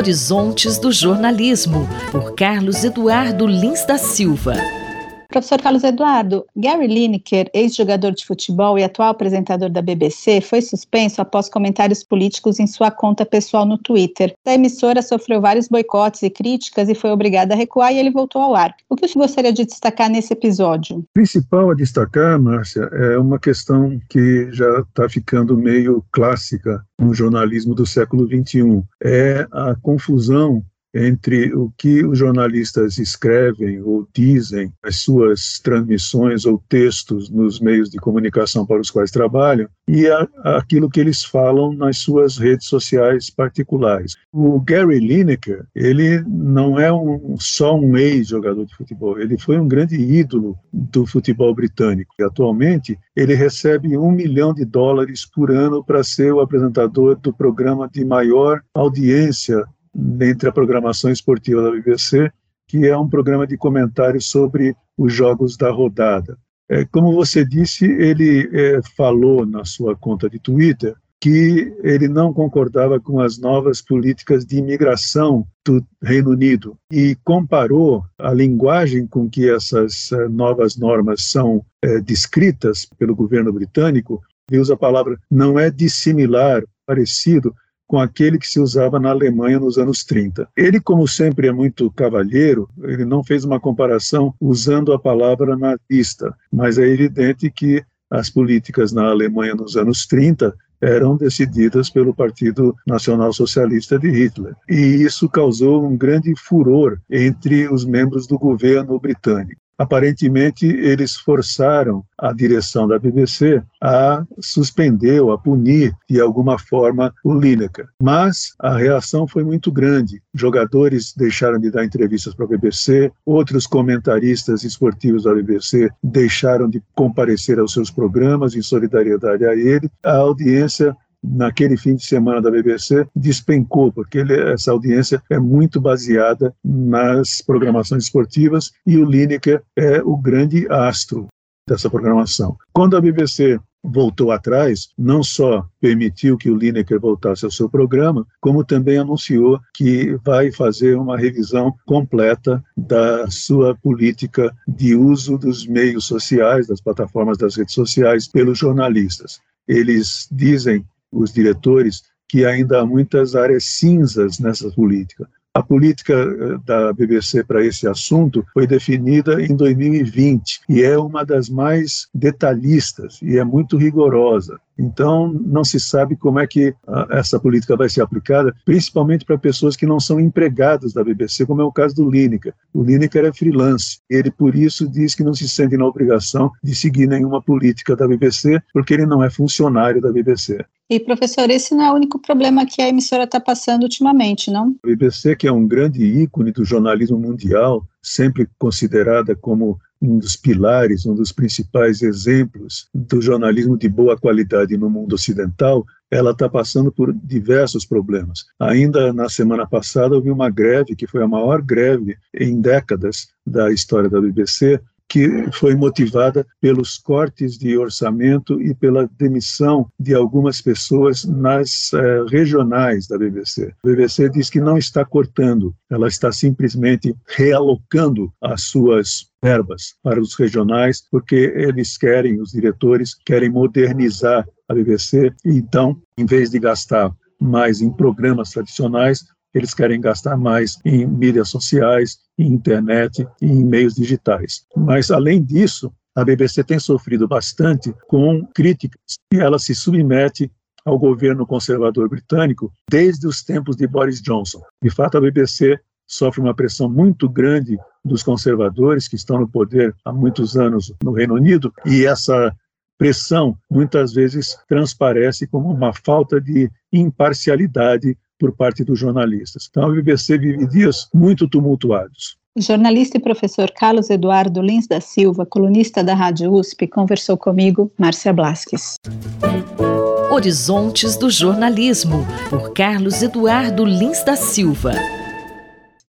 Horizontes do Jornalismo, por Carlos Eduardo Lins da Silva. Professor Carlos Eduardo, Gary Lineker, ex-jogador de futebol e atual apresentador da BBC, foi suspenso após comentários políticos em sua conta pessoal no Twitter. A emissora sofreu vários boicotes e críticas e foi obrigada a recuar e ele voltou ao ar. O que você gostaria de destacar nesse episódio? O principal a destacar, Márcia, é uma questão que já está ficando meio clássica no jornalismo do século XXI. É a confusão entre o que os jornalistas escrevem ou dizem nas suas transmissões ou textos nos meios de comunicação para os quais trabalham e a, aquilo que eles falam nas suas redes sociais particulares. O Gary Lineker, ele não é um, só um ex-jogador de futebol, ele foi um grande ídolo do futebol britânico. E atualmente, ele recebe um milhão de dólares por ano para ser o apresentador do programa de maior audiência dentre a programação esportiva da BBC, que é um programa de comentários sobre os jogos da rodada. É, como você disse, ele é, falou na sua conta de Twitter que ele não concordava com as novas políticas de imigração do Reino Unido e comparou a linguagem com que essas é, novas normas são é, descritas pelo governo britânico. Ele usa a palavra não é dissimilar, parecido com aquele que se usava na Alemanha nos anos 30. Ele, como sempre é muito cavalheiro, ele não fez uma comparação usando a palavra nazista, mas é evidente que as políticas na Alemanha nos anos 30 eram decididas pelo Partido Nacional Socialista de Hitler. E isso causou um grande furor entre os membros do governo britânico aparentemente eles forçaram a direção da BBC a suspender ou a punir de alguma forma o Lineker. Mas a reação foi muito grande. Jogadores deixaram de dar entrevistas para a BBC, outros comentaristas esportivos da BBC deixaram de comparecer aos seus programas em solidariedade a ele. A audiência naquele fim de semana da BBC despencou, porque ele, essa audiência é muito baseada nas programações esportivas e o Lineker é o grande astro dessa programação. Quando a BBC voltou atrás, não só permitiu que o Lineker voltasse ao seu programa, como também anunciou que vai fazer uma revisão completa da sua política de uso dos meios sociais, das plataformas das redes sociais, pelos jornalistas. Eles dizem os diretores que ainda há muitas áreas cinzas nessa política. A política eh, da BBC para esse assunto foi definida em 2020 e é uma das mais detalhistas e é muito rigorosa. Então, não se sabe como é que ah, essa política vai ser aplicada, principalmente para pessoas que não são empregadas da BBC, como é o caso do Lineker. O Lineker é freelance. Ele, por isso, diz que não se sente na obrigação de seguir nenhuma política da BBC, porque ele não é funcionário da BBC. E, professor, esse não é o único problema que a emissora está passando ultimamente, não? A BBC, que é um grande ícone do jornalismo mundial, sempre considerada como um dos pilares, um dos principais exemplos do jornalismo de boa qualidade no mundo ocidental, ela está passando por diversos problemas. Ainda na semana passada houve uma greve, que foi a maior greve em décadas da história da BBC, que foi motivada pelos cortes de orçamento e pela demissão de algumas pessoas nas eh, regionais da BBC. A BBC diz que não está cortando, ela está simplesmente realocando as suas verbas para os regionais, porque eles querem, os diretores querem modernizar a BBC, e então, em vez de gastar mais em programas tradicionais, eles querem gastar mais em mídias sociais, em internet e em meios digitais. Mas, além disso, a BBC tem sofrido bastante com críticas e ela se submete ao governo conservador britânico desde os tempos de Boris Johnson. De fato, a BBC sofre uma pressão muito grande dos conservadores que estão no poder há muitos anos no Reino Unido e essa pressão muitas vezes transparece como uma falta de imparcialidade por parte dos jornalistas. Então, a BBC vive dias muito tumultuados. O jornalista e professor Carlos Eduardo Lins da Silva, colunista da Rádio USP, conversou comigo, Márcia Blasques. Horizontes do Jornalismo, por Carlos Eduardo Lins da Silva.